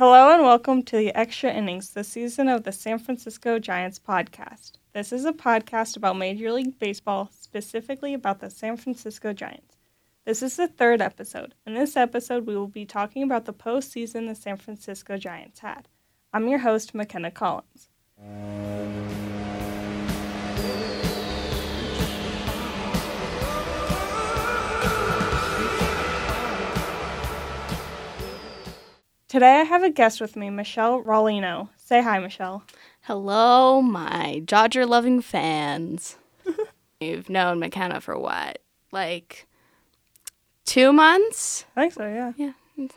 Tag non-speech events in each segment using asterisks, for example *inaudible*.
Hello and welcome to the Extra Innings, the season of the San Francisco Giants podcast. This is a podcast about Major League Baseball, specifically about the San Francisco Giants. This is the third episode. In this episode, we will be talking about the postseason the San Francisco Giants had. I'm your host, McKenna Collins. Today I have a guest with me, Michelle Rollino. Say hi, Michelle. Hello, my Dodger loving fans. *laughs* You've known McKenna for what? Like two months? I think so, yeah. Yeah.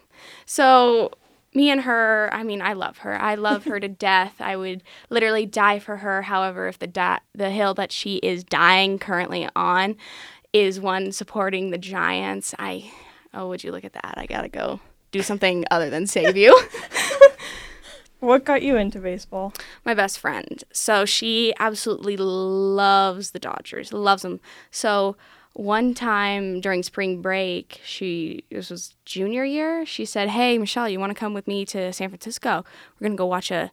So me and her, I mean, I love her. I love her to *laughs* death. I would literally die for her. However, if the da- the hill that she is dying currently on is one supporting the Giants, I oh, would you look at that? I gotta go do something other than save you. *laughs* What got you into baseball? My best friend. So she absolutely loves the Dodgers, loves them. So one time during spring break, she this was junior year. She said, "Hey, Michelle, you want to come with me to San Francisco? We're gonna go watch a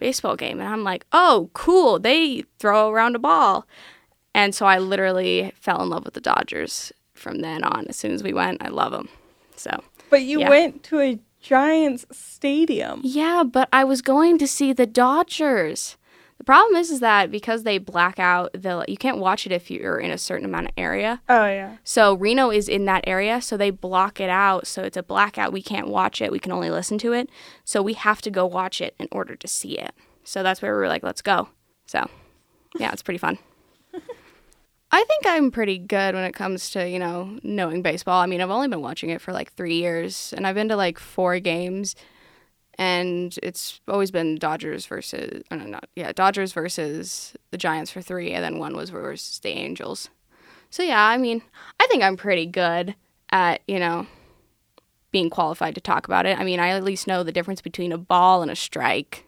baseball game." And I'm like, "Oh, cool! They throw around a ball." And so I literally fell in love with the Dodgers from then on. As soon as we went, I love them. So But you Yeah. went to a Giants stadium. yeah, but I was going to see the Dodgers. The problem is, is that because they black out the, you can't watch it if you're in a certain amount of area. Oh, yeah. So Reno is in that area, so they block it out. So it's a blackout. We can't watch it. We can only listen to it. So we have to go watch it in order to see it. So that's where we were like, let's go. So yeah, it's pretty fun. I think I'm pretty good when it comes to, you know, knowing baseball. I mean, I've only been watching it for like three years and I've been to like four games and it's always been Dodgers versus, oh no, not, yeah, Dodgers versus the Giants for three and then one was versus the Angels. So yeah, I mean, I think I'm pretty good at, you know, being qualified to talk about it. I mean, I at least know the difference between a ball and a strike,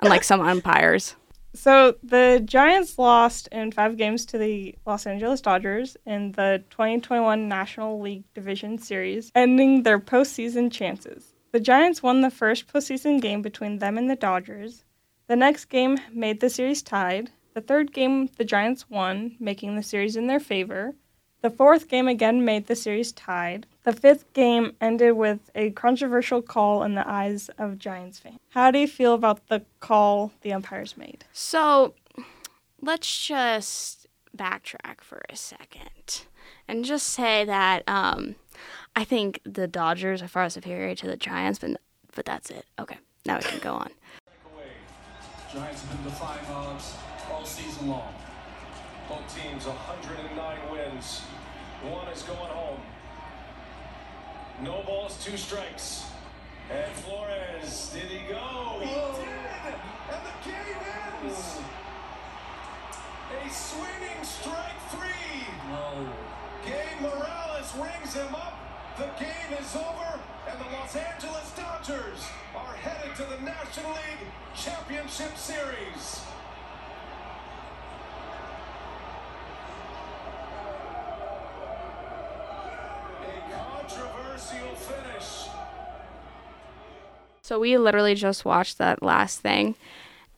unlike some umpires. So the Giants lost in five games to the Los Angeles Dodgers in the 2021 National League Division Series, ending their postseason chances. The Giants won the first postseason game between them and the Dodgers. The next game made the series tied. The third game, the Giants won, making the series in their favor. The fourth game again made the series tied. The fifth game ended with a controversial call in the eyes of Giants fans. How do you feel about the call the umpires made? So let's just backtrack for a second and just say that um, I think the Dodgers are far superior to the Giants, but, but that's it. Okay, now we can go on. Giants have been defying odds all season long. Both teams 109 wins. One is going home. No balls, two strikes. And Flores, did he go? He did! And the game ends! A swinging strike three. No. Gabe Morales rings him up. The game is over, and the Los Angeles Dodgers are headed to the National League Championship Series. Controversial finish. So we literally just watched that last thing,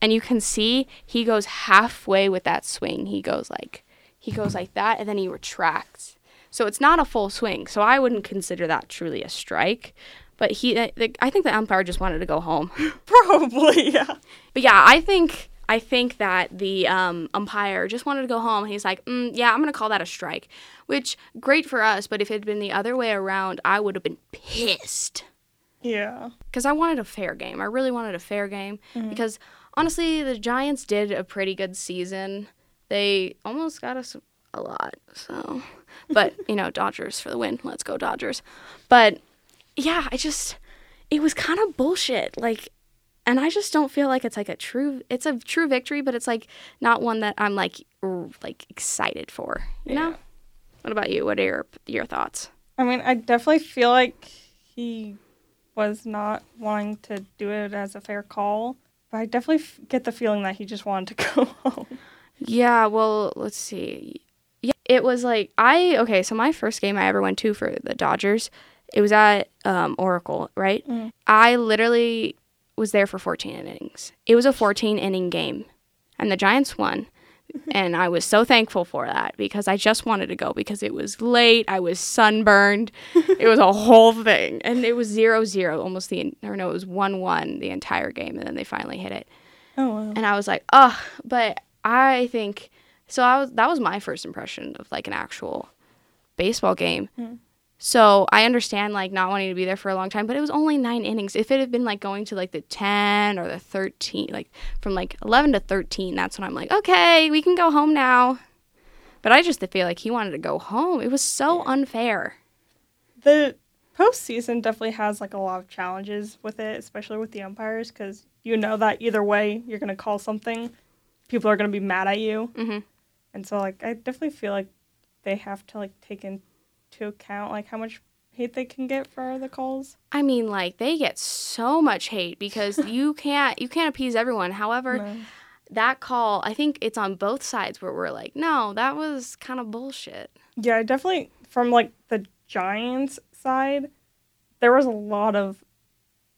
and you can see he goes halfway with that swing. He goes like he goes like that, and then he retracts. So it's not a full swing. So I wouldn't consider that truly a strike. But he, the, I think the umpire just wanted to go home. *laughs* Probably, yeah. But yeah, I think I think that the um, umpire just wanted to go home. He's like, mm, yeah, I'm gonna call that a strike, which great for us. But if it had been the other way around, I would have been pissed Yeah. because I wanted a fair game. I really wanted a fair game because honestly, the Giants did a pretty good season. They almost got us a lot. So, but you know, *laughs* Dodgers for the win. Let's go Dodgers. But yeah, I just it was kind of bullshit. Like and I just don't feel like it's like a true it's a true victory, but it's like not one that I'm like r- like excited for, you know? Yeah. What about you? What are your your thoughts? I mean, I definitely feel like he was not wanting to do it as a fair call, but I definitely f- get the feeling that he just wanted to *laughs* go home. Yeah, well, let's see. Yeah, it was like I okay, so my first game I ever went to for the Dodgers, It was at um, Oracle, right? I literally was there for 14 innings. It was a 14 inning game, and the Giants won. *laughs* and I was so thankful for that because I just wanted to go because it was late. I was sunburned. it was a *laughs* whole thing. And it was 0 0 almost the, or no, it was 1 1 the entire game. And then they finally hit it. Oh wow. And I was like, oh, but I think so. I was that was my first impression of like an actual baseball game. Hmm. So I understand like not wanting to be there for a long time, but it was only nine innings. If it had been like going to like the ten or the thirteen, like from like eleven to thirteen, that's when I'm like, okay, we can go home now. But I just feel like he wanted to go home. It was so unfair. The postseason definitely has like a lot of challenges with it, especially with the umpires, because you know that either way you're gonna call something, people are gonna be mad at you, Mhm. and so like I definitely feel like they have to like take into account like how much hate they can get for the calls. I mean, like they get so much hate because *laughs* you can't you can't appease everyone. However, No. that call, I think it's on both sides where we're like, no, that was kind of bullshit. Yeah, definitely from like the Giants side, there was a lot of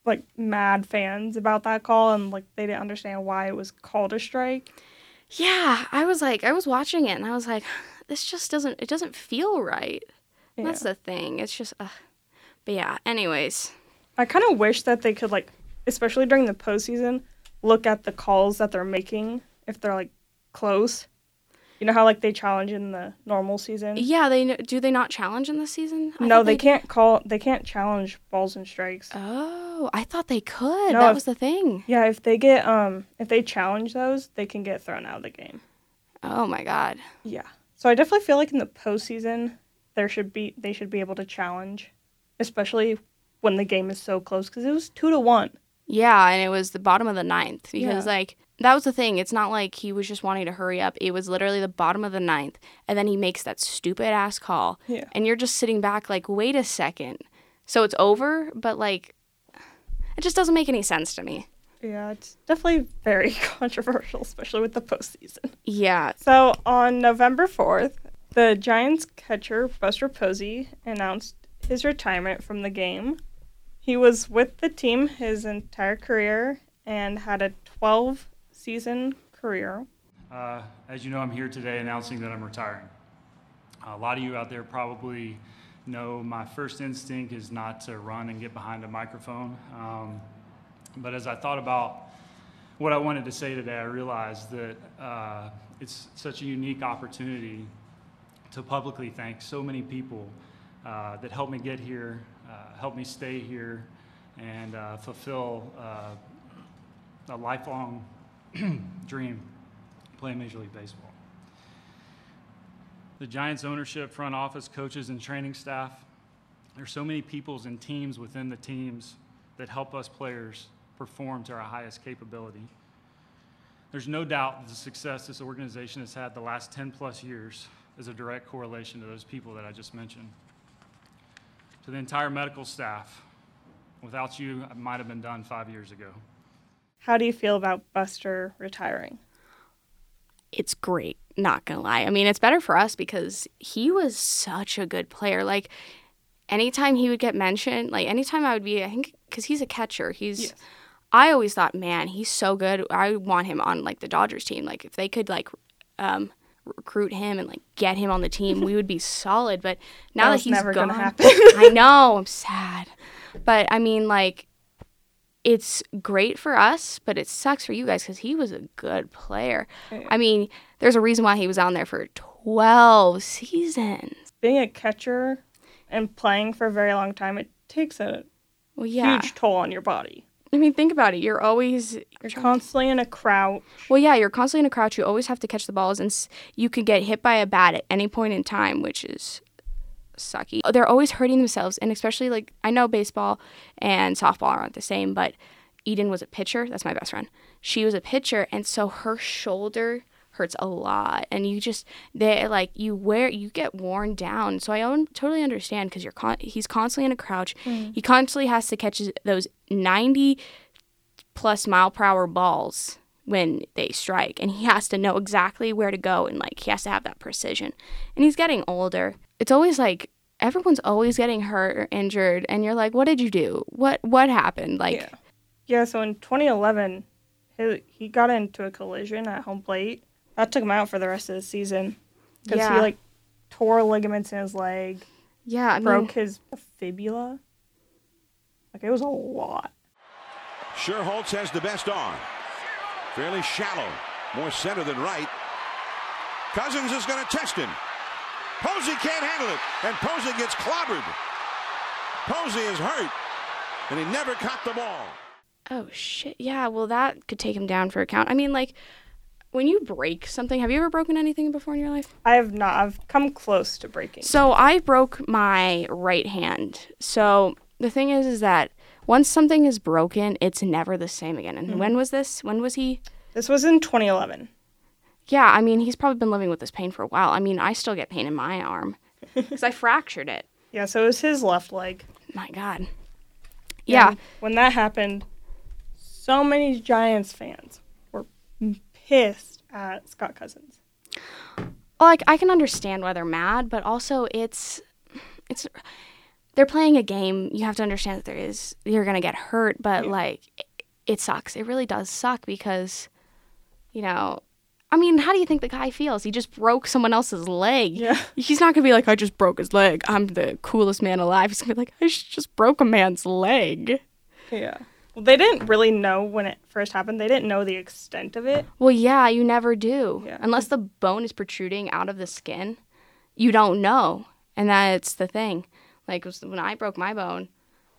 like mad fans about that call and like they didn't understand why it was called a strike. Yeah, I was like, I was watching it and I was like, *sighs* this just doesn't, it doesn't feel right. Yeah. That's the thing. It's just, ugh. but yeah. Anyways, I kind of wish that they could like, especially during the postseason, look at the calls that they're making if they're like close. You know how like they challenge in the normal season. yeah, they do they not challenge in the season? I no, thought they can't call. They can't challenge balls and strikes. Oh, I thought they could. No, that if- was the thing. Yeah, if they get um if they challenge those, they can get thrown out of the game. Oh my god. Yeah. So I definitely feel like in the postseason there should be they should be able to challenge, especially when the game is so close because it was two to one. Yeah, and it was the bottom of the ninth because Yeah. like that was the thing. It's not like he was just wanting to hurry up. It was literally the bottom of the ninth, and then he makes that stupid ass call, Yeah. and you're just sitting back like, wait a second. So it's over, but like, it just doesn't make any sense to me. Yeah, it's definitely very *laughs* controversial, especially with the postseason. Yeah. So on November fourth, the Giants catcher Buster Posey announced his retirement from the game. He was with the team his entire career and had a 12 season career. Uh, as you know, I'm here today announcing that I'm retiring. a lot of you out there probably know my first instinct is not to run and get behind a microphone. Um, but as I thought about what I wanted to say today, I realized that uh, it's such a unique opportunity to publicly thank so many people uh, that helped me get here, uh, helped me stay here, and uh, fulfill uh, a lifelong *clears throat* dream playing Major League Baseball. The Giants ownership, front office, coaches, and training staff. There's so many peoples and teams within the teams that help us players perform to our highest capability. There's no doubt that the success this organization has had the last 10 plus years is a direct correlation to those people that I just mentioned. To the entire medical staff, without you, it might have been done five years ago. How do you feel about Buster retiring? it's great, not gonna lie. I mean, it's better for us because he was such a good player. Like, anytime he would get mentioned, like, anytime I would be, I think, because he's a catcher, he's, Yes. I always thought, man, he's so good. I want him on, like, the Dodgers team. Like, if they could, like, um, recruit him and, like, get him on the team, we would be *laughs* solid. But now That that, he's never gone, gonna happen. *laughs* I *laughs* know, I'm sad. But, I mean, like, it's great for us, but it sucks for you guys because he was a good player. I mean, there's a reason why he was on there for 12 seasons. Being a catcher and playing for a very long time, it takes a Well, yeah. huge toll on your body. I mean, think about it. You're always. You're constantly in a crouch. Well, yeah, you're constantly in a crouch. You always have to catch the balls, and s- you could get hit by a bat at any point in time, which is sucky. Uh, they're always hurting themselves, and especially like I know baseball and softball aren't the same, but Eden was a pitcher. That's my best friend. She was a pitcher, and so her shoulder hurts a lot, and you just they like you wear you get worn down. So I own, totally understand because you're con- he's constantly in a crouch. Mm. He constantly has to catch those ninety plus mile per hour balls when they strike and he has to know exactly where to go and like he has to have that precision and he's getting older it's always like everyone's always getting hurt or injured, and you're like, what did you do? What what happened? Like, yeah. Yeah, so in 2011, he, he got into a collision at home plate. That took him out for the rest of the season. Because Yeah. he, like, tore ligaments in his leg, yeah, I mean, broke his fibula. Like, it was a lot. Schierholtz has the best arm. Fairly shallow. More center than right. Cousins is going to test him. Posey can't handle it. And Posey gets clobbered. Posey is hurt. And he never caught the ball. Oh shit. Yeah, well that could take him down for a count. I mean like when you break something, have you ever broken anything before in your life? I have not. I've come close to breaking. So I broke my right hand. So the thing is is that once something is broken, it's never the same again. And mm-hmm. when was this? When was he? This was in 2011. Yeah, I mean, he's probably been living with this pain for a while. I mean, I still get pain in my arm *laughs* cuz I fractured it. Yeah, so it was his left leg. My god. Yeah. And when that happened, so many Giants fans were pissed at Scott Cousins. like I can understand why they're mad, but also it's it's they're playing a game. You have to understand that there is you're gonna get hurt, but like it, it sucks. It really does suck because you know. I mean, how do you think the guy feels? He just broke someone else's leg. Yeah. He's not gonna be like, I just broke his leg. I'm the coolest man alive. He's gonna be like, I just broke a man's leg. Yeah. Well, they didn't really know when it first happened. They didn't know the extent of it. Well, yeah, you never do. Yeah. Unless the bone is protruding out of the skin, you don't know. And that's the thing. Like when I broke my bone,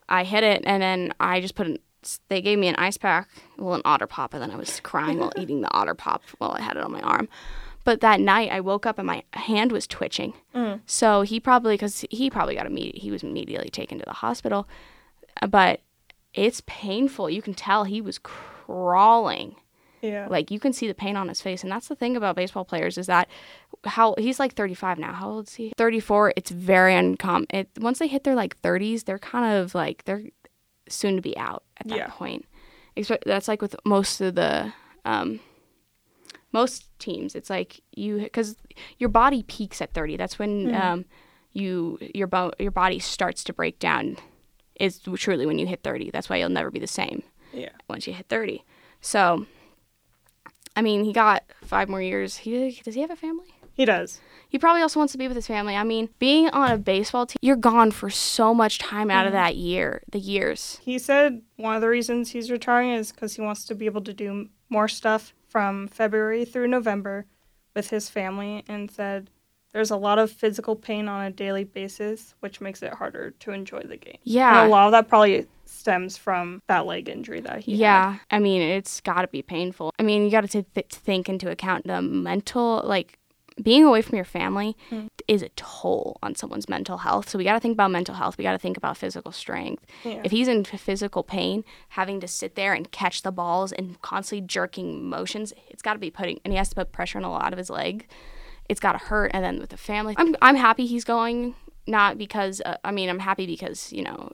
I hit it and then I just put an, they gave me an ice pack, well, an otter pop, and then I was crying while *laughs* eating the otter pop while I had it on my arm. But that night I woke up and my hand was twitching. So he probably, because he probably got immediate, he was immediately taken to the hospital. Uh, But it's painful. You can tell he was crawling. Yeah. like you can see the pain on his face. And that's the thing about baseball players is that how he's like 35 now. How old is he? 34 it's very uncommon it, once they hit their like 30s they're kind of like they're soon to be out at that Yeah. point. Expe- that's like with most of the um most teams it's like you because your body peaks at 30 that's when um you your bo- your body starts to break down is truly when you hit 30 that's why you'll never be the same yeah. once you hit 30. So, I mean, he got five more years. He does he have a family? He does. He probably also wants to be with his family. I mean, being on a baseball team, you're gone for so much time out of mm-hmm. that year, the years. He said one of the reasons he's retiring is because he wants to be able to do more stuff from February through November with his family and said there's a lot of physical pain on a daily basis, which makes it harder to enjoy the game. Yeah. And a lot of that probably stems from that leg injury that he had. Yeah, I mean, it's got to be painful. I mean, you got to th- think into account the mental, like being away from your family hmm. is a toll on someone's mental health. So we got to think about mental health. We got to think about physical strength. Yeah. If he's in physical pain, having to sit there and catch the balls and constantly jerking motions, it's got to be putting, and he has to put pressure on a lot of his leg. It's got to hurt. And then with the family, I'm I'm happy he's going. Not because uh, I mean I'm happy because you know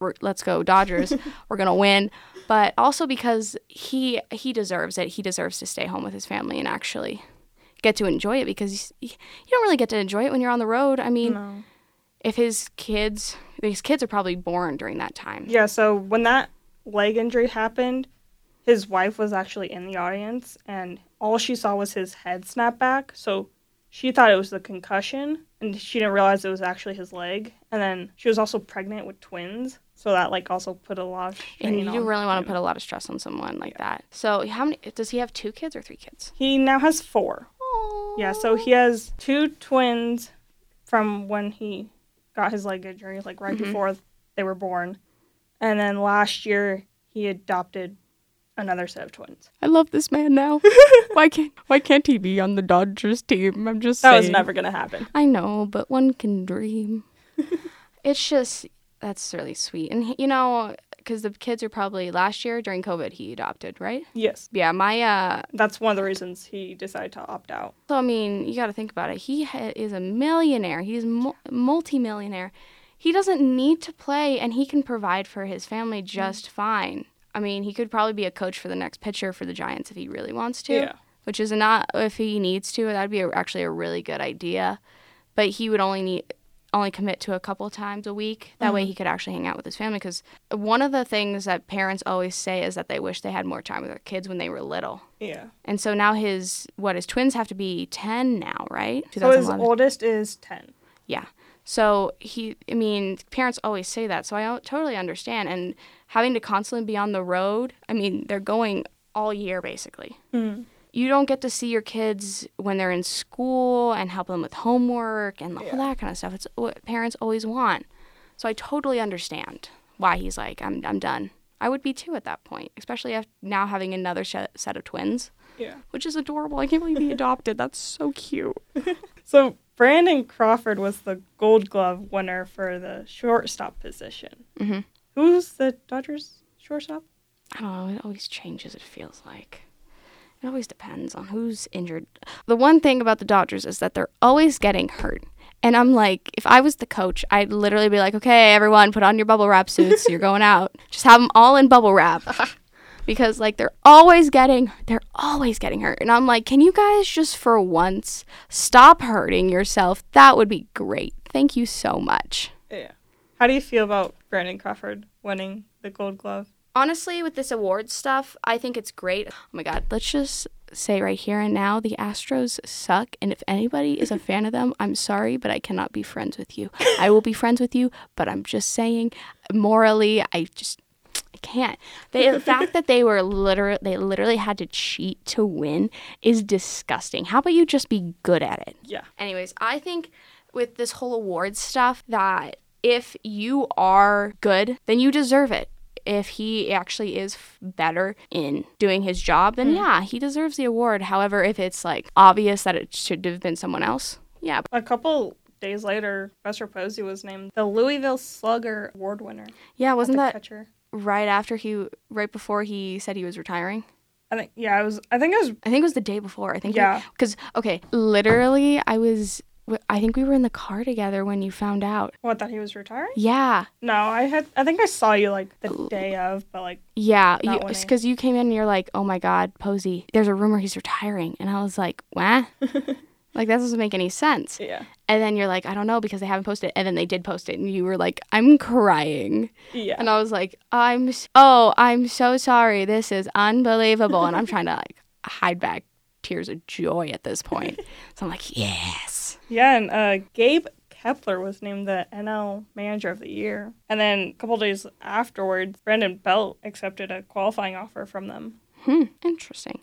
we're, let's go Dodgers. *laughs* we're gonna win, but also because he he deserves it. He deserves to stay home with his family and actually get to enjoy it because you don't really get to enjoy it when you're on the road. I mean, No. if his kids, these kids are probably born during that time. Yeah, so when that leg injury happened, his wife was actually in the audience and all she saw was his head snap back. So she thought it was the concussion and she didn't realize it was actually his leg. And then she was also pregnant with twins. So that like also put a lot of And you really want to put a lot of stress on someone like that. So how many? Does he have two kids or three kids? He now has four. Aww. Yeah, so he has two twins from when he got his leg injury, like right mm-hmm. before they were born. And then last year he adopted another set of twins. I love this man now. *laughs* why can't Why can't he be on the Dodgers team? I'm just That was never gonna happen. I know, but one can dream. *laughs* it's just that's really sweet, and you know, because the kids are probably last year during COVID he adopted, right? Yes, Yeah, my uh. that's one of the reasons he decided to opt out. So I mean, you got to think about it. He ha- is a millionaire. He's mul- multi-millionaire. He doesn't need to play, and he can provide for his family just fine. I mean, he could probably be a coach for the next pitcher for the Giants if he really wants to. Yeah. Which is not if he needs to. That'd be a, actually a really good idea. But he would only need only commit to a couple times a week. That way mm-hmm. he could actually hang out with his family. Because one of the things that parents always say is that they wish they had more time with their kids when they were little. Yeah. And so now his what his twins have to be ten now, right? So his oldest is 10. Yeah. So he, I mean, parents always say that. So I totally understand. And having to constantly be on the road, I mean, they're going all year basically. You don't get to see your kids when they're in school and help them with homework and all that kind of stuff. It's what parents always want. So I totally understand why he's like, I'm, I'm done. I would be too at that point, especially now having another sh- set of twins, Yeah. which is adorable. I can't believe he *laughs* adopted. That's so cute. *laughs* So Brandon Crawford was the Gold Glove winner for the shortstop position. Mhm. Who's the Dodgers shortstop? I oh, don't know. It always changes. It feels like it always depends on who's injured. The one thing about the Dodgers is that they're always getting hurt. And I'm like, if I was the coach, I'd literally be like, okay, everyone, put on your bubble wrap suits. You're going out. *laughs* Just have them all in bubble wrap. *laughs* because like they're always getting they're always getting hurt and i'm like can you guys just for once stop hurting yourself that would be great thank you so much Yeah. How do you feel about Brandon Crawford winning the Gold Glove? honestly with this award stuff i think it's great oh my god let's just say right here and now the astros suck and if anybody is a *laughs* fan of them i'm sorry but i cannot be friends with you i will be friends with you but i'm just saying morally i just I can't. They, the fact that they were literally they literally had to cheat to win is disgusting. How about you just be good at it? Yeah. Anyways, I think with this whole awards stuff that if you are good, then you deserve it. If he actually is better in doing his job, then mm. yeah, he deserves the award. However, if it's like obvious that it should have been someone else, yeah, A couple days later, Buster Posey was named the Louisville Slugger Award winner. yeah, wasn't that catcher? right after he, right before he said he was retiring? I think yeah, it was. I think it was. I think it was the day before. I think Yeah. because okay, literally, I was. I think we were in the car together when you found out. What that he was retiring? Yeah, No, I had. I think I saw you like the day of, but like Yeah, because you, came in and you're like, oh my God, Posey, there's a rumor he's retiring. And I was like, what? *laughs* like, that doesn't make any sense. yeah, And then you're like, I don't know because they haven't posted it. And then they did post it. And you were like, I'm crying. yeah. And I was like, I'm, oh, I'm so sorry. This is unbelievable. And I'm trying to like hide back tears of joy at this point. *laughs* so I'm like, yes. Yeah, and uh, Gabe Kapler was named the NL Manager of the Year. And then a couple days afterwards, Brandon Belt accepted a qualifying offer from them. Hmm, interesting.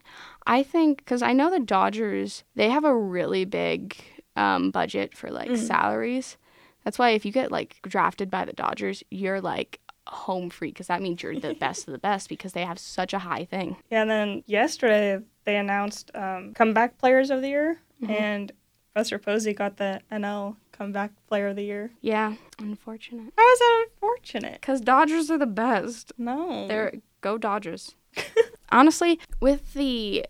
I think because I know the Dodgers, they have a really big um, budget for like salaries. That's why if you get like drafted by the Dodgers, you're like home free because that means you're the *laughs* best of the best because they have such a high thing. Yeah, and then yesterday they announced um, comeback players of the year, and Buster Posey got the NL comeback player of the year. Yeah, unfortunate. How is that unfortunate? Because Dodgers are the best. No. They're go Dodgers. *laughs* Honestly, with the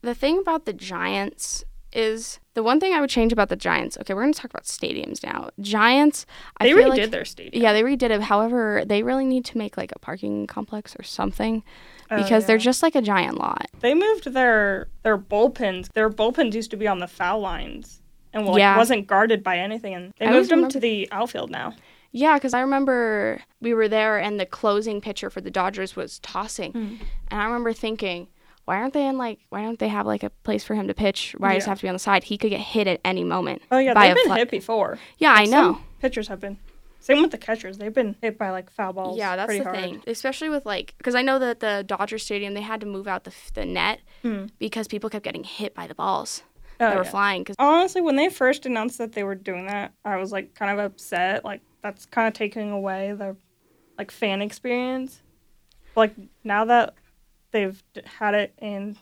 the thing about the Giants is the one thing I would change about the Giants. Okay, we're gonna talk about stadiums now. Giants, I they redid like, their stadium. Yeah, they redid it. However, they really need to make like a parking complex or something Oh, because they're just like a giant lot. They moved their their bullpens. Their bullpens used to be on the foul lines and like, Yeah. wasn't guarded by anything, and they I moved him remember- to the outfield now. Yeah, because I remember we were there and the closing pitcher for the Dodgers was tossing, Hmm. and I remember thinking, why aren't they in like why don't they have like a place for him to pitch? Why does he have to be on the side? He could get hit at any moment. Oh yeah, by they've a been fly- hit before. Yeah, I know. Pitchers have been. Same with the catchers. They've been hit by like foul balls. Yeah, that's pretty the hard. thing. Especially with like, because I know that the Dodger Stadium they had to move out the the net Hmm. because people kept getting hit by the balls Oh, that were yeah. flying. Because Honestly, when they first announced that they were doing that, I was like kind of upset. Like that's kind of taking away the like fan experience. Like now that they've had it in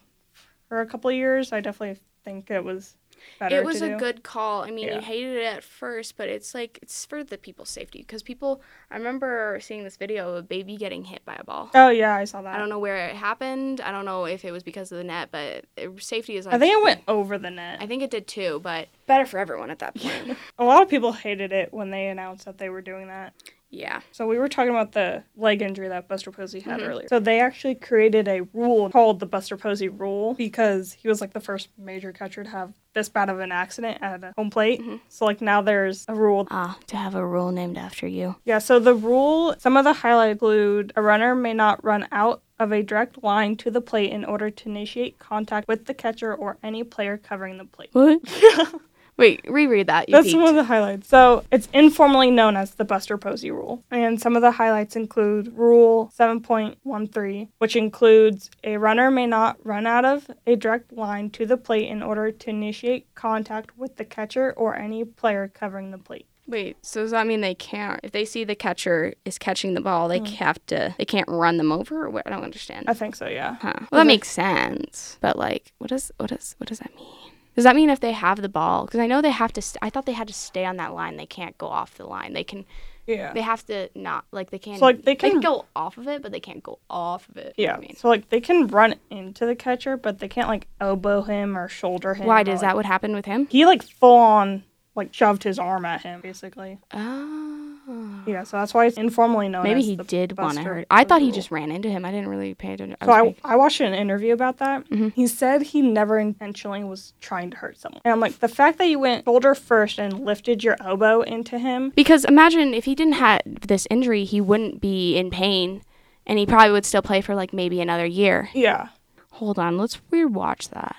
for a couple of years, I definitely think it was. It was a do. good call. I mean, Yeah. you hated it at first, but it's like it's for the people's safety because people. I remember seeing this video of a baby getting hit by a ball. Oh yeah, I saw that. I don't know where it happened. I don't know if it was because of the net, but it, safety is. I think it went over the net. I think it did too, but better for everyone at that point. *laughs* a lot of people hated it when they announced that they were doing that. Yeah. So we were talking about the leg injury that Buster Posey had earlier. So they actually created a rule called the Buster Posey rule because he was like the first major catcher to have this bad of an accident at a home plate. So like now there's a rule. Ah, to have a rule named after you. Yeah, so the rule, some of the highlights include a runner may not run out of a direct line to the plate in order to initiate contact with the catcher or any player covering the plate. What? *laughs* Wait, reread that. You That's peeked. one of the highlights. So it's informally known as the Buster Posey rule. And some of the highlights include Rule 7.13, which includes a runner may not run out of a direct line to the plate in order to initiate contact with the catcher or any player covering the plate. Wait, so does that mean they can't? If they see the catcher is catching the ball, they hmm. have to. They can't run them over. What? I don't understand. I think so, yeah. Huh. Well, that makes sense. But like, what does what does what does that mean? Does that mean if they have the ball? Because I know they have to. St- I thought they had to stay on that line. They can't go off the line. They can. Yeah. They have to not like they can't. So, like, they can- go off of it, but they can't go off of it. Yeah. I mean, So like they can run into the catcher, but they can't like elbow him or shoulder him. why does like- that what happened with him? He like full on like shoved his arm at him basically. Oh. *sighs* Yeah, so that's why it's informally known. Maybe as he the did want to hurt. I thought he just ran into him. I didn't really pay attention. So I, was I watched an interview about that. Mm-hmm. He said he never intentionally was trying to hurt someone. And I'm like, the fact that you went shoulder first and lifted your elbow into him. Because imagine if he didn't have this injury, he wouldn't be in pain, and he probably would still play for like maybe another year. Yeah. Hold on, let's rewatch that.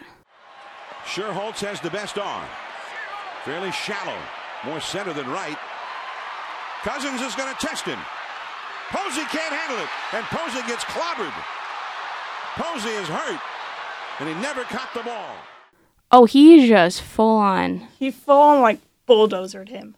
Schierholtz has the best arm. Fairly shallow. More center than right. Cousins is going to test him. Posey can't handle it. And Posey gets clobbered. Posey is hurt. And he never caught the ball. Oh, he just full on. He full on like bulldozered him.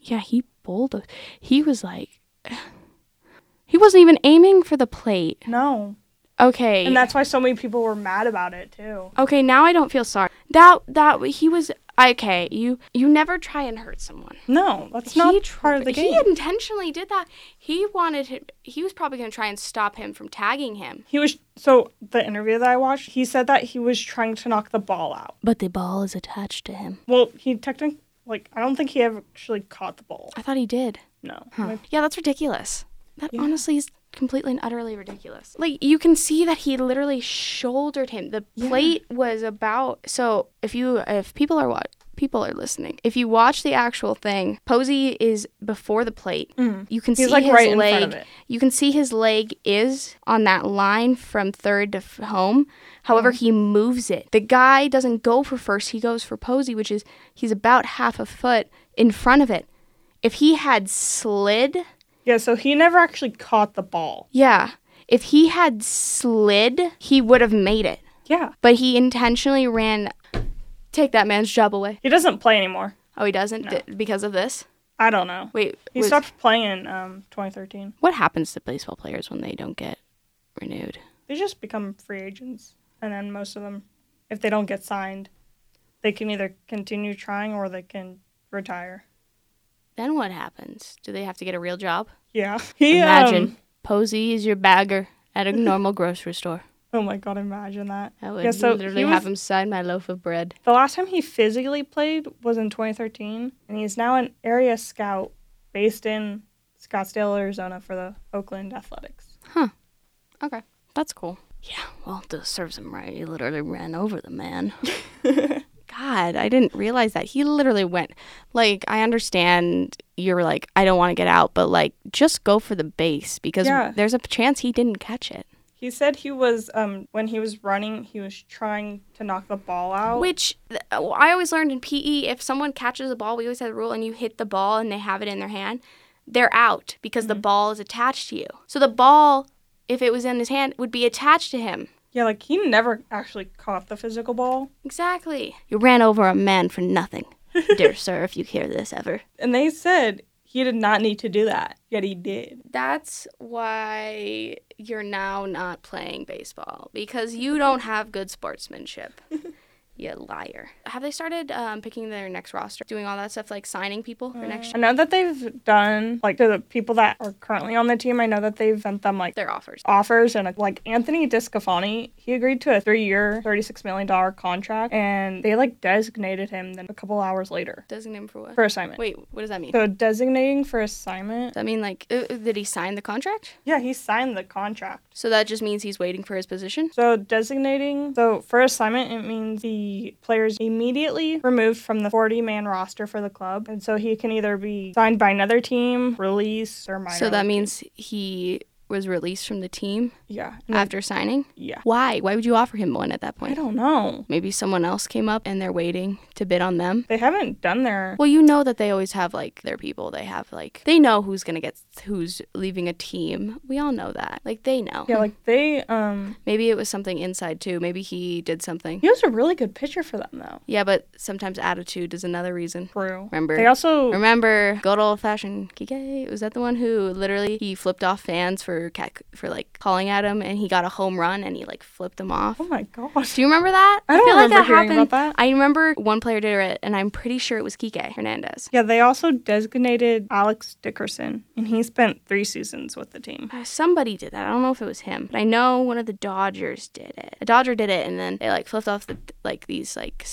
Yeah, he bulldozed. He was like, *sighs* he wasn't even aiming for the plate. No. Okay. And that's why so many people were mad about it too. okay, now I don't feel sorry. That that he was okay. You you never try and hurt someone. No, that's not he part of the game. He intentionally did that. He wanted him. He was probably going to try and stop him from tagging him. He was so the interview that I watched, he said that he was trying to knock the ball out. But the ball is attached to him. Well, he technically like I don't think he ever actually caught the ball. I thought he did. No. Yeah, that's ridiculous. That honestly is completely and utterly ridiculous. Like you can see that he literally shouldered him. The plate was about so if you if people are what people are listening. If you watch the actual thing, Posey is before the plate. You can Mm. He's, see like, his right in leg. front of it. You can see his leg is on that line from third to f- home. However, Mm. he moves it. The guy doesn't go for first. He goes for Posey, which is he's about half a foot in front of it. If he had slid Yeah, so he never actually caught the ball. yeah. If he had slid, he would have made it. Yeah. But he intentionally ran. Take that man's job away. He doesn't play anymore. Oh, he doesn't Di- because of this. I don't know. Wait, He was- stopped playing in um, 2013. What happens to baseball players when they don't get renewed? They just become free agents. And then most of them, if they don't get signed, they can either continue trying or they can retire. Then what happens? Do they have to get a real job? Yeah. He, Imagine um, Posey is your bagger at a *laughs* normal grocery store. oh my god, imagine that. I would yeah, so literally he have him sign my loaf of bread. The last time he physically played was in 2013, and he's now an area scout based in Scottsdale, Arizona for the Oakland Athletics. Huh. Okay, that's cool. Yeah, well, this serves him right. He literally ran over the man. *laughs* God, I didn't realize that. He literally went. Like, I understand you're like, I don't want to get out, but like, just go for the base because Yeah. there's a chance he didn't catch it. He said he was um when he was running, he was trying to knock the ball out. Which I always learned in PE if someone catches a ball, we always had the rule, and you hit the ball and they have it in their hand, they're out because the ball is attached to you. So the ball, if it was in his hand, would be attached to him. Yeah, like he never actually caught the physical ball. Exactly. You ran over a man for nothing. *laughs* Dear sir, if you hear this ever. And they said he did not need to do that, yet he did. That's why you're now not playing baseball because you don't have good sportsmanship. *laughs* You liar. Have they started um, picking their next roster, doing all that stuff, like signing people for next year? I know that they've done like to the people that are currently on the team. I know that they've sent them like their offers? offers and like Anthony DeSclafani, he agreed to a three-year, thirty-six million dollar contract, and they like designated him then a couple hours later Designate him for what? for assignment. Wait, what does that mean? So designating for assignment. Does that mean like uh, uh, did he sign the contract? Yeah, he signed the contract. So that just means he's waiting for his position. So designating, so for assignment, it means the player's immediately removed from the 40-man roster for the club, and so he can either be signed by another team, released, or minor. So that means he was released from the team yeah, and then- after signing. yeah. Why? Why would you offer him one at that point I don't know. Maybe someone else came up and they're waiting to bid on them. They haven't done their. Well, you know that they always have like their people. They have like they know who's gonna get who's leaving a team. We all know that. Like they know. Yeah, like they um. Maybe it was something inside too. Maybe he did something. He was a really good pitcher for them though. Yeah, but sometimes attitude is another reason. True. Remember? They also. Remember good old fashioned Kike? Was that the one who literally he flipped off fans for cat for like calling at him and he got a home run and he like flipped them off? Oh my gosh. Do you remember that? I don't feel remember like that hearing happened. about that. I remember one player did it and I'm pretty sure it was Kike Hernandez. Yeah, they also designated Alex Dickerson, and he spent three seasons with the team. Uh, Somebody did that. I don't know if it was him, but I know one of the Dodgers did it. A Dodger did it, and then they like flipped off the like these like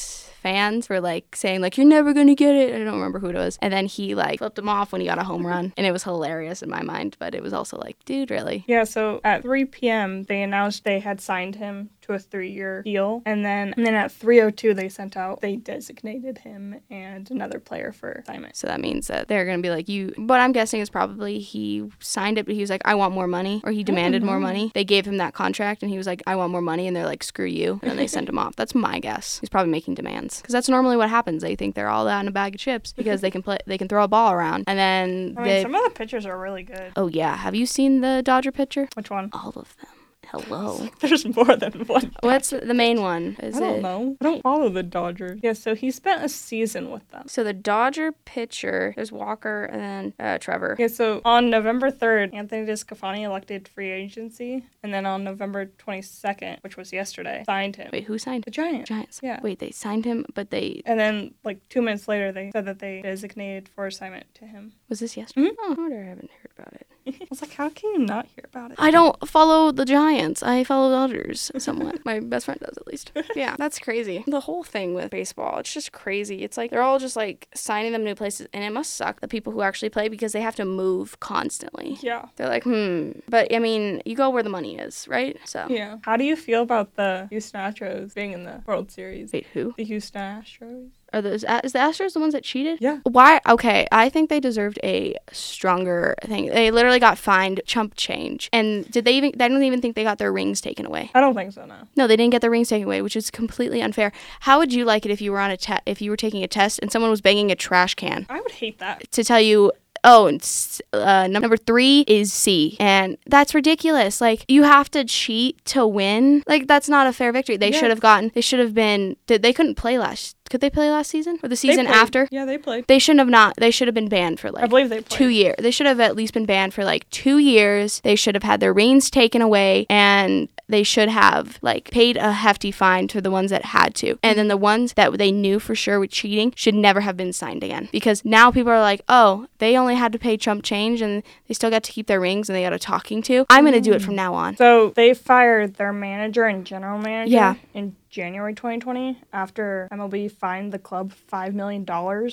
fans for like saying like you're never gonna get it. I don't remember who it was, and then he like flipped him off when he got a home run, and it was hilarious in my mind. But it was also like, dude, really? Yeah, so at 3 p.m. they announced they had signed him to a three-year deal, and then and then at 3:02 they sent out they designated him and another player for assignment. So that means that they're gonna be like you. What I'm guessing is probably he signed it, but he was like, I want more money, or he demanded more money. They gave him that contract, and he was like, I want more money, and they're like, screw you, and then they sent him off. That's my guess. He's probably making demands because that's normally what happens. They think they're all that in a bag of chips because they can play, they can throw a ball around, and then I mean, they. some of the pitchers are really good. Oh yeah, have you seen the Dodger pitcher? Which one? All of them. Hello. *laughs* There's more than one. *laughs* What's the main one? Is I don't it? know. I don't follow the Dodgers. Yeah, so he spent a season with them. So the Dodger pitcher, there's Walker and then uh, Trevor. Yeah, so on November 3rd, Anthony DeSclafani elected free agency, and then on November 22nd, which was yesterday, signed him. Wait, who signed? The Giants. Giants. Yeah. Wait, they signed him, but they And then, like two minutes later, they said that they designated for assignment to him. Was this yesterday? Mhm. Oh, I wonder I haven't heard about it. *laughs* I was like, how can you not hear about it? I don't follow the Giants. I follow the Dodgers somewhat. *laughs* My best friend does at least. *laughs* Yeah, that's crazy. The whole thing with baseball, it's just crazy. It's like they're all just like signing them new places, and it must suck the people who actually play because they have to move constantly. Yeah. They're like, hmm. But I mean, you go where the money is, right? So. Yeah. How do you feel about the Houston Astros being in the World Series? Wait, who? The Houston Astros? Are those is the Astros the ones that cheated? Yeah. Why? Okay, I think they deserved a stronger thing. They literally got fined chump change, and did they even? I don't even think they got their rings taken away. I don't think so, no. No, they didn't get their rings taken away, which is completely unfair. How would you like it if you were on a te- if you were taking a test and someone was banging a trash can I would hate that. to tell you? Oh, and s- uh, number three is C, and that's ridiculous. Like you have to cheat to win. Like that's not a fair victory. They Yeah. should have gotten. They should have been. Did they couldn't play last? Could they play last season or the season after? Yeah, they played. They shouldn't have not. They should have been banned for like I believe they played. two years. They should have at least been banned for like two years. They should have had their reins taken away, and they should have like paid a hefty fine to the ones that had to. And then the ones that they knew for sure were cheating should never have been signed again. Because now people are like, oh, they only had to pay Trump change, and they still got to keep their rings, and they got a talking to. I'm gonna do it from mm. now on. So they fired their manager and general manager Yeah. in January 2020 after MLB fined the club $5 million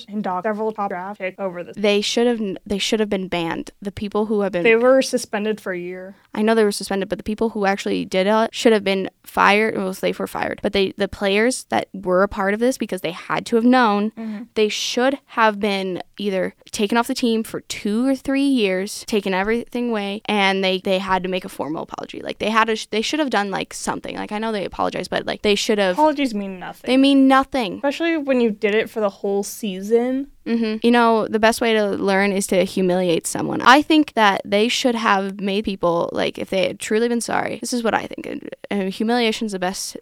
and docked several top draft picks over this. They should have. They should have been banned. The people who have been. They were suspended for a year. I know they were suspended, but the people who actually did it should have been fired. Well, they were fired, but they the players that were a part of this because they had to have known, mm-hmm. they should have been either taken off the team for two or three years, taken everything away, and they they had to make a formal apology. Like they had to, they should have done like something. Like I know they apologized, but like they should have. Apologies mean nothing. They mean nothing. Especially when you did it for the whole season. Hmm You know, the best way to learn is to humiliate someone. I think that they should have made people like if they had truly been sorry. This is what I think. Uh, humiliation is the best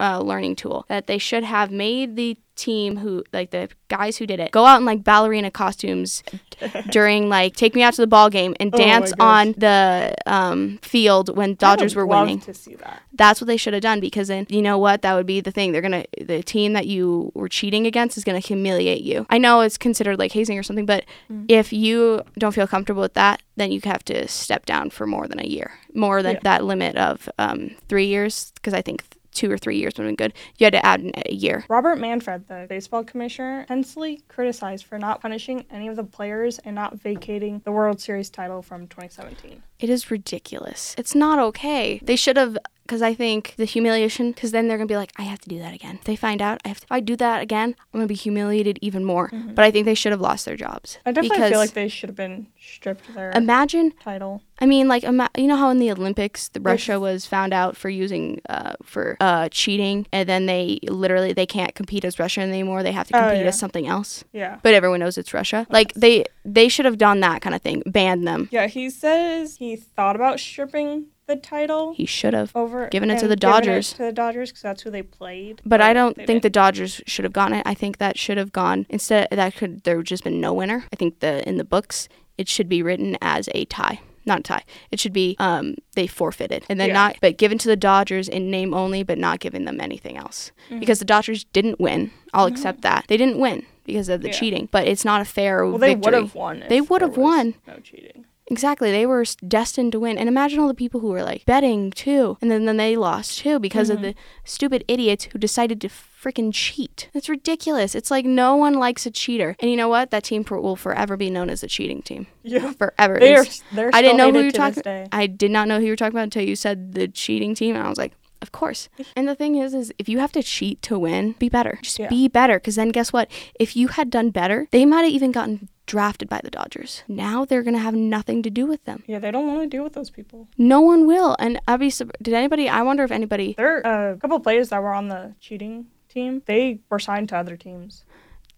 uh, learning tool. That they should have made the team who like the guys who did it go out in like ballerina costumes *laughs* during like take me out to the ball game and Oh dance on the um, field when Dodgers were winning. to see that. That's what they should have done because then you know what that would be the thing. They're gonna the team that you were cheating against is gonna humiliate you. I know it's considered like hazing or something, but Mm. if you don't feel comfortable with that, then you have to step down for more than a year, more than Yeah. that limit of um, three years. Because I think two or three years would have been good. You had to add a year. Robert Manfred, the baseball commissioner, intensely criticized for not punishing any of the players and not vacating the World Series title from 2017. It is ridiculous. It's not okay. They should have, because I think the humiliation, because then they're going to be like, I have to do that again. If they find out, I have to, if I do that again, I'm going to be humiliated even more. But I think they should have lost their jobs. I definitely feel like they should have been stripped of their imagine, title. I mean, like, ima- you know how in the Olympics, the Russia was found out for using, uh, for uh, cheating, and then they literally, they can't compete as Russia anymore. They have to Oh, compete yeah. as something else. Yeah. But everyone knows it's Russia. Like, they, they should have done that kind of thing, banned them. Yeah, he says he thought about stripping the title He should have. over given it to the Dodgers. to the Dodgers because that's who they played. But I don't think the didn't. Dodgers should have gotten it. I think that should have gone instead. That could there would just been no winner. I think the in the books it should be written as a tie, not a tie. It should be um they forfeited and then Yeah. not but given to the Dodgers in name only, but not giving them anything else Mm-hmm. because the Dodgers didn't win. I'll accept that they didn't win because of the Yeah. cheating, but it's not a fair Well, they victory. would have won. They would have won. No cheating. Exactly. They were destined to win. And imagine all the people who were like betting too. And then, then they lost too because of mm-hmm. the stupid idiots who decided to freaking cheat. It's ridiculous. It's like no one likes a cheater. And you know what? That team for, will forever be known as the cheating team. Yeah. Forever. They are. They're I didn't know who you were talking. I did not know who you were talking about until you said the cheating team. And I was like, of course. *laughs* And the thing is, is if you have to cheat to win, be better. Just Yeah. be better. Because then guess what? If you had done better, they might have even gotten drafted by the Dodgers. Now they're going to have nothing to do with them. Yeah, they don't want to deal with those people. No one will. And I'd be did anybody? I wonder if anybody. There are a couple of players that were on the cheating team. They were signed to other teams.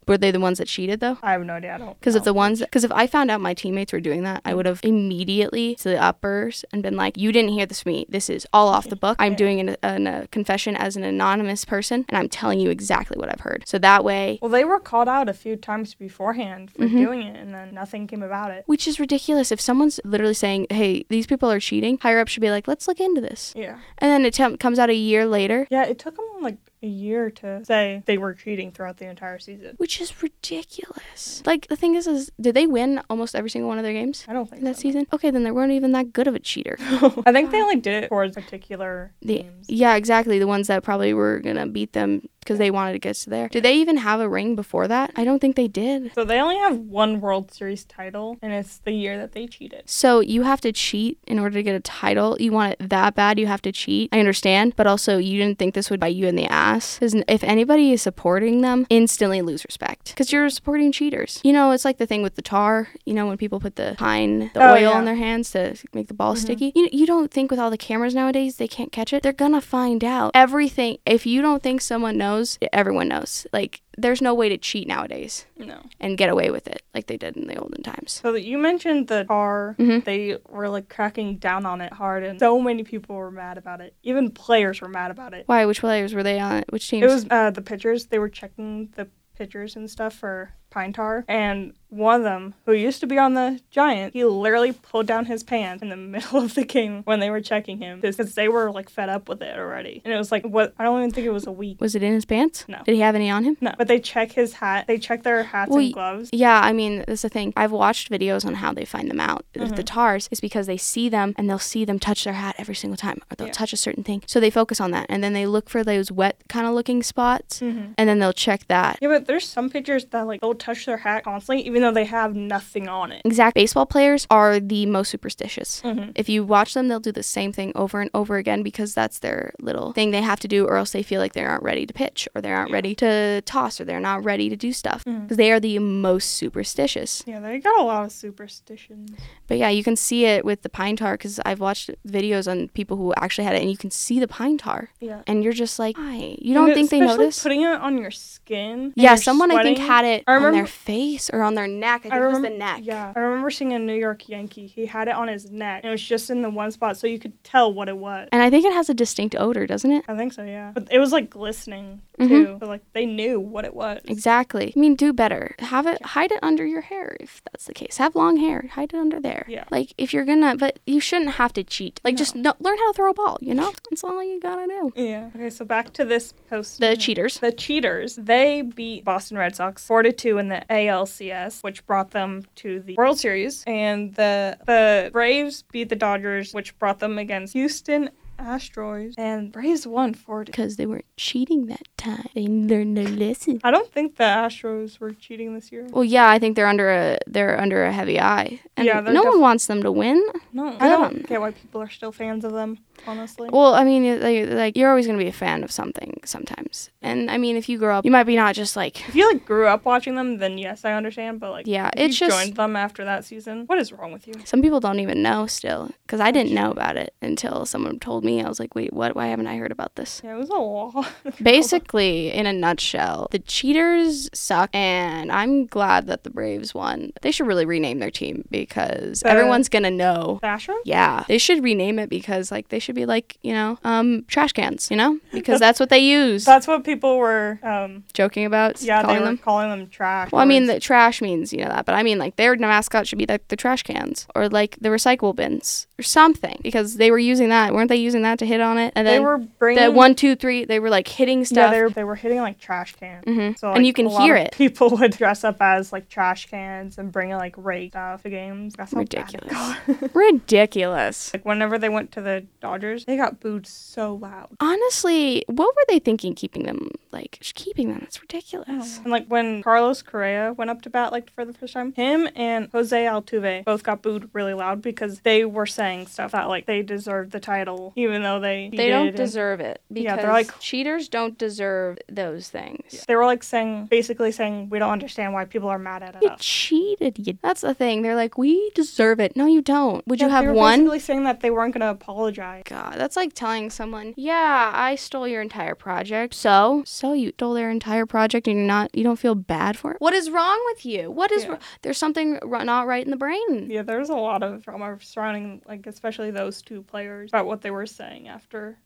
Were they the ones that cheated though? I have no idea. I don't. Because if the ones, because if I found out my teammates were doing that, I would have immediately to the uppers and been like, "You didn't hear this from me. This is all off the book. I'm doing an, an, a confession as an anonymous person, and I'm telling you exactly what I've heard." So that way, Well, they were called out a few times beforehand for Mm-hmm. doing it, and then nothing came about it. which is ridiculous. If someone's literally saying, "Hey, these people are cheating," higher up should be like, "Let's look into this," Yeah. and then it tem- comes out a year later. Yeah, it took them like a year to say they were cheating throughout the entire season. Which is ridiculous. Like the thing is, is did they win almost every single one of their games? I don't think in that so. season. Okay, then they weren't even that good of a cheater. *laughs* I think they only did it towards particular The, teams. yeah, exactly. The ones that probably were gonna beat them because they wanted to get to there. Did they even have a ring before that? I don't think they did. So they only have one World Series title, and it's the year that they cheated. So you have to cheat in order to get a title. You want it that bad, you have to cheat. I understand, but also you didn't think this would bite you in the ass. Because if anybody is supporting them, instantly lose respect. Because you're supporting cheaters. You know, it's like the thing with the tar. You know, when people put the pine, the Oh, oil yeah. in their hands to make the ball mm-hmm. sticky. You, you don't think with all the cameras nowadays they can't catch it. They're gonna find out everything. If you don't think someone knows, everyone knows. Like there's no way to cheat nowadays No. and get away with it like they did in the olden times. So you mentioned the car, Mhm. they were like cracking down on it hard, and so many people were mad about it. Even players were mad about it. Why? Which players were they on? Which teams? It was uh, the pitchers. They were checking the pitchers and stuff for pine tar, and one of them, who used to be on the Giant, he literally pulled down his pants in the *laughs* middle of the game when they were checking him because they were like fed up with it already. And it was like what I don't even think it was a week. Was it in his pants? No. Did he have any on him? No, but they check his hat. They check their hats Well, and gloves. Yeah, I mean, that's the thing. I've watched videos on how they find them out. Mm-hmm. the tars, is because they see them and they'll see them touch their hat every single time, or they'll Yeah. touch a certain thing. So they focus on that, and then they look for those wet kind of looking spots, Mhm. and then they'll check that. Yeah, but there's some pictures that like they'll touch their hat constantly, even though they have nothing on it. Exact baseball players are the most superstitious. Mhm. If you watch them, they'll do the same thing over and over again because that's their little thing they have to do, or else they feel like they aren't ready to pitch, or they aren't ready to toss, or they're not ready to do stuff because Mhm. they are the most superstitious. Yeah, they got a lot of superstitions. But yeah, you can see it with the pine tar because I've watched videos on people who actually had it, and you can see the pine tar, Yeah. and you're just like, hi, you don't And think they notice? Putting it on your skin. Yeah, someone I think had it I remember on their face or on their neck. I think it was the neck. Yeah, I remember seeing a New York Yankee. He had it on his neck, and it was just in the one spot, so you could tell what it was. And I think it has a distinct odor, doesn't it? I think so, yeah. But it was like glistening Mhm. too. So like they knew what it was. Exactly. I mean, do better. Have it, hide it under your hair if that's the case. Have long hair, hide it under there. Yeah. Like if you're gonna, but you shouldn't have to cheat. Like just no, learn how to throw a ball. You know, that's all you gotta do. Yeah. Okay, so back to this post. The cheaters. The cheaters. They beat Boston Red Sox four to two in the ALCS, which brought them to the World Series, and the the Braves beat the Dodgers, which brought them against Houston Astros, and four to. Because they weren't cheating that time. They learned their lesson. I don't think the Astros were cheating this year. Well, yeah, I think they're under a they're under a heavy eye, and Yeah, no one wants them to win. No, I don't- get why people are still fans of them. Honestly. Well, I mean, like, like you're always gonna be a fan of something sometimes, and I mean, if you grow up, you might be not just like if you like grew up watching them, then yes, I understand. But like, Yeah, it's just- joined them after that season. What is wrong with you? some people don't even know still because I didn't know about it until someone told me. I was like, wait, what? Why haven't I heard about this? Yeah, it was a lot. *laughs* Basically, in a nutshell, the cheaters suck, and I'm glad that the Braves won. They should really rename their team because everyone's gonna know. Astros? Yeah, they should rename it because like they should be like you know um trash cans, you know, *laughs* because that's what they use. That's what people were. Um, Joking about yeah, calling they were them. calling them trash. Well, I mean, the trash means you know that, but I mean, like their mascot should be like the trash cans or like the recycle bins or something because they were using that, weren't they? Using that to hit on it, and they then were bringing the one, two, three, they were like hitting Yeah, stuff. they were, they were hitting like trash cans. Mm-hmm. So, And you can hear it. *laughs* People would dress up as like trash cans and bring like rake stuff to games. That's how bad it Ridiculous. *laughs* Ridiculous. like whenever they went to the Dodgers, they got booed so loud. Honestly, what were they thinking keeping them like keeping them? It's ridiculous. And like when Carlos Correa went up to bat like for the first time, him and Jose Altuve both got booed really loud because they were saying stuff that like they deserved the title even though they They don't deserve it because Yeah, they're like- cheaters don't deserve those things. They were like saying basically saying we don't understand why people are mad at You us. cheated. You. That's the thing. They're like, we deserve it. No, you don't. Would you have they were one? Basically saying that they weren't gonna apologize. God, that's like telling someone, "Yeah, I stole your entire project." So, so you stole their entire project, and you're not, you don't feel bad for it. What is wrong with you? What is? Yeah. wr- There's something r- not right in the brain. Yeah, there's a lot of drama surrounding like especially those two players about what they were saying after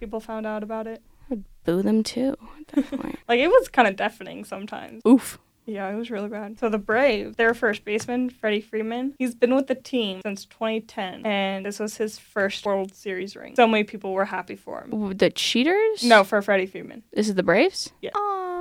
people found out about it. I would boo them too. At that *laughs* point. Like it was kind of deafening sometimes. Oof. Yeah, it was really bad. So the Braves, their first baseman, Freddie Freeman, he's been with the team since 2010, and this was his first World Series ring. So many people were happy for him. The cheaters? No, for Freddie Freeman. This is the Braves? Yeah. Aw,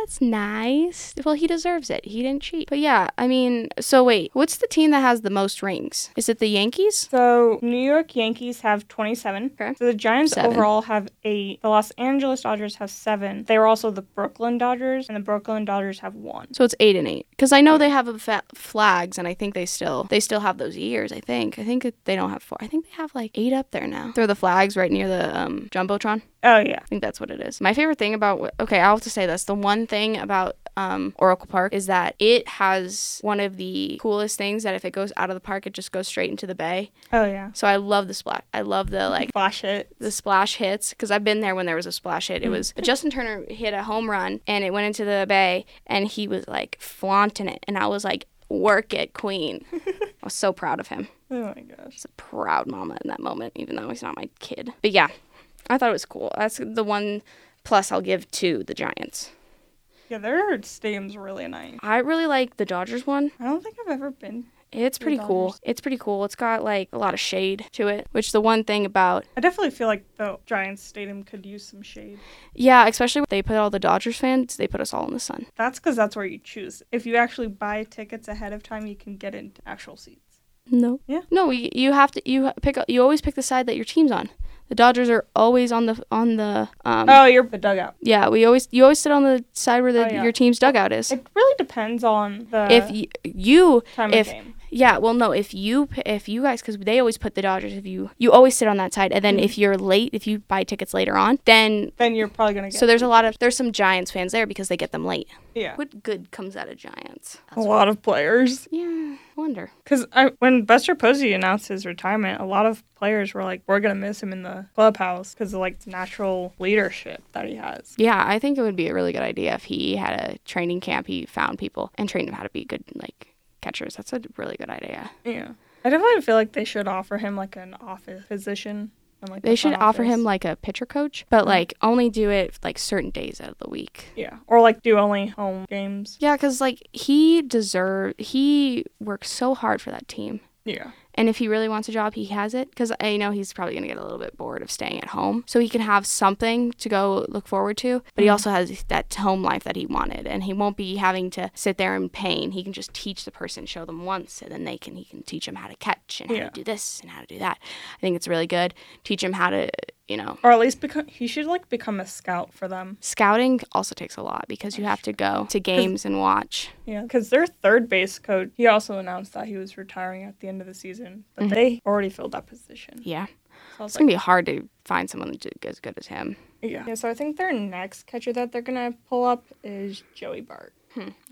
that's nice. Well, he deserves it. He didn't cheat. But yeah, I mean, so wait, what's the team that has the most rings? Is it the Yankees? So New York Yankees have 27. Okay. So the Giants Seven. overall have eight. The Los Angeles Dodgers have seven. They were also the Brooklyn Dodgers, and the Brooklyn Dodgers have one. So it's eight and eight. Because I know they have a fa- flags, and I think they still they still have those years. I think. I think they don't have four. I think they have like eight up there now. They're the flags right near the um, jumbotron. Oh yeah. I think that's what it is. My favorite thing about okay, I'll have to say this. The one thing about um, Oracle Park is that it has one of the coolest things that if it goes out of the park, it just goes straight into the bay. Oh yeah. So I love the splash. I love the like splash it. the splash hits because I've been there when there was a splash hit. It was Justin Turner hit a home run and it went into the bay and he was like flaunting it and I was like, "Work it, Queen." *laughs* I was so proud of him. Oh my gosh. I was a proud mama in that moment, even though he's not my kid. But yeah, I thought it was cool. That's the one plus I'll give to the Giants. Yeah, their stadium's really nice. I really like the Dodgers one. I don't think I've ever been. It's pretty cool. It's pretty cool. It's got like a lot of shade to it, which the one thing about I definitely feel like the Giants stadium could use some shade. yeah, especially when they put all the Dodgers fans, they put us all in the sun. That's because that's where you choose. If you actually buy tickets ahead of time, you can get into actual seats. No. Yeah. No, you, you have to you pick you always pick the side that your team's on. The Dodgers are always on the on the um Oh, you're the dugout. yeah, we always you always sit on the side where the Oh, yeah. your team's dugout is. It really depends on the if y- you time if of game. Yeah, well, no. If you if you guys because they always put the Dodgers. If you you always sit on that side, and then Mm-hmm. if you're late, if you buy tickets later on, then Then you're probably gonna get so there's a lot of there's some Giants fans there because they get them late. yeah What good comes out of Giants? a lot of players. Yeah, I wonder. Because when Buster Posey announced his retirement, a lot of players were like, "We're gonna miss him in the clubhouse because of like the natural leadership that he has." Yeah, I think it would be a really good idea if he had a training camp. He found people and trained them how to be good like catchers. That's a really good idea. Yeah, I definitely feel like they should offer him like an office position. And, like, They the should offer him like a pitcher coach, but mm-hmm. like only do it like certain days out of the week. yeah, or like do only home games. Yeah, because like he deserve he works so hard for that team, Yeah, and if he really wants a job, he has it. Because I know he's probably gonna get a little bit bored of staying at home, so he can have something to go look forward to. But he mm-hmm. also has that home life that he wanted, and he won't be having to sit there in pain. He can just teach the person, show them once, and then they can he can teach them how to catch and how Yeah. to do this and how to do that. I think it's really good. Teach them how to you know or at least become. He should like become a scout for them. Scouting also takes a lot because you have to go to games and watch. Yeah, because their third base coach, he also announced that he was retiring at the end of the season, but Mm-hmm. they already filled that position. Yeah. So It's gonna be hard to find someone as good as him. Yeah. yeah. So I think their next catcher that they're gonna pull up is Joey Bart,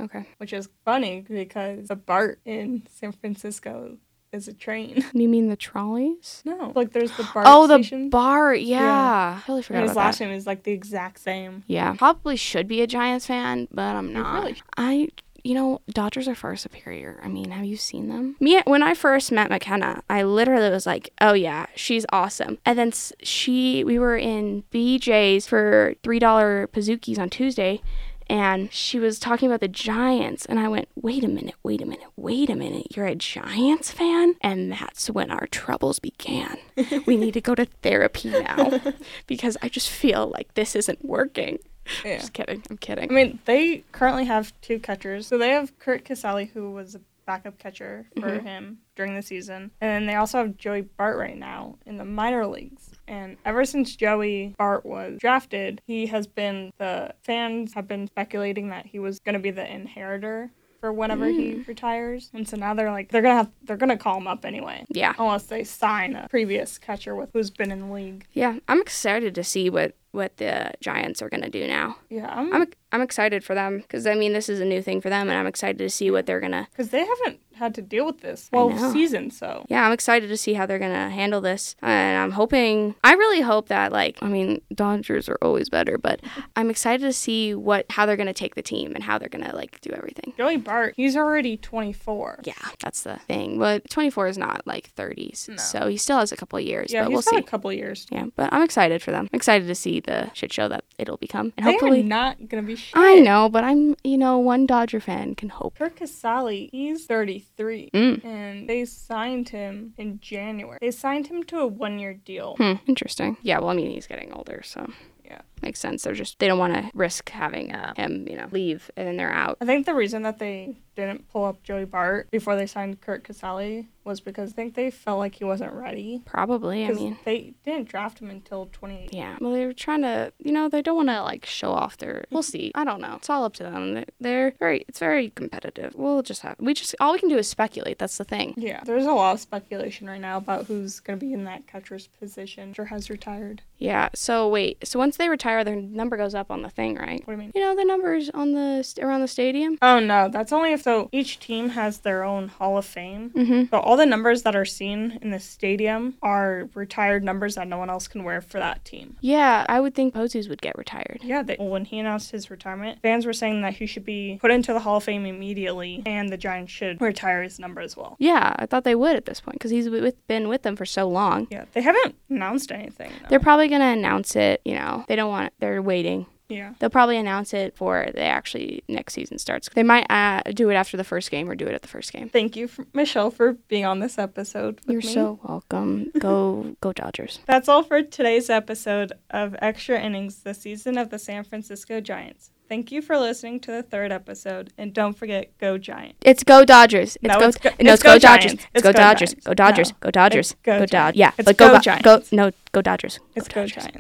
Okay. which is funny because the BART in San Francisco is a train. *laughs* You mean the trolleys? no, like there's the BART. Oh, the station, bar. Yeah. Yeah. Totally forgot and his last that. name is like the exact same. Yeah. Probably should be a Giants fan, but I'm not. really- I. You know, Dodgers are far superior. I mean, have you seen them? Me, when I first met McKenna, I literally was like, "Oh yeah, she's awesome." And then she, we were in BJ's for three dollar Pizookies on Tuesday, and she was talking about the Giants, and I went, "Wait a minute, wait a minute, wait a minute. You're a Giants fan?" And that's when our troubles began. *laughs* we need to go to therapy now *laughs* because I just feel like this isn't working. Yeah. Just kidding. I'm kidding. I mean, they currently have two catchers. So they have Curt Casali, who was a backup catcher for Mm-hmm. him during the season. And then they also have Joey Bart right now in the minor leagues. And ever since Joey Bart was drafted, he has been, the fans have been speculating that he was going to be the inheritor for whenever he Mm. retires. And so now they're like, they're going to have, they're going to call him up anyway. Yeah. Unless they sign a previous catcher with who's been in the league. Yeah, I'm excited to see what what the Giants are gonna do now. Yeah, I'm, I'm I'm excited for them because I mean this is a new thing for them, and I'm excited to see what they're gonna. because they haven't had to deal with this well season. So Yeah, I'm excited to see how they're gonna handle this, and I'm hoping. I really hope that like I mean Dodgers are always better, but *laughs* I'm excited to see what how they're gonna take the team and how they're gonna like do everything. Joey Bart, he's already 24. Yeah, that's the thing. But 24 is not like 30s, No. so he still has a couple years. Yeah, but he's we'll got see. a couple years. Yeah, but I'm excited for them. I'm excited to see the shit show that it'll become, and They hopefully. not gonna be shit. I know, but I'm, you know, one Dodger fan can hope. Kirk Casali, he's 33, Mm. and they signed him in January. They signed him to a one-year deal. Hmm, interesting. Yeah, well, I mean, he's getting older, so Yeah. makes sense. They're just they don't want to risk having uh, him, you know, leave and then they're out. I think the reason that they didn't pull up Joey Bart before they signed Curt Casali was because I think they felt like he wasn't ready. Probably. I mean, they didn't draft him until 2018. yeah. Well, they were trying to, you know, they don't want to like show off their. *laughs* We'll see. I don't know. It's all up to them. They- They're very. It's very competitive. We'll just have. We just all we can do is speculate. That's the thing. Yeah, there's a lot of speculation right now about who's going to be in that catcher's position or has retired. Yeah. So wait. So once they retire, their number goes up on the thing, right? What do you mean? You know the numbers on the around the stadium. Oh no, that's only if so each team has their own Hall of Fame. Mm-hmm. So all the numbers that are seen in the stadium are retired numbers that no one else can wear for that team. Yeah, I would think Posey's would get retired. Yeah, they, when he announced his retirement, fans were saying that he should be put into the Hall of Fame immediately, and the Giants should retire his number as well. Yeah, I thought they would at this point because he's with, been with them for so long. Yeah, they haven't announced anything. Though. They're probably gonna announce it. You know, they don't want. It. They're waiting. Yeah. They'll probably announce it before they actually next season starts. They might uh, do it after the first game or do it at the first game. Thank you, for, Michelle, for being on this episode. With You're me. so welcome. Go *laughs* go Dodgers. That's all for today's episode of Extra Innings, the season of the San Francisco Giants. Thank you for listening to the third episode, and don't forget, go Giants. It's go Dodgers. It's No, go. it's go- no, it's go, Dodgers. It's go, Dodgers. Go Dodgers. Go Dodgers. go Dodgers. Yeah, It's but Go- Giants. Go no. Go Dodgers. It's go Giants.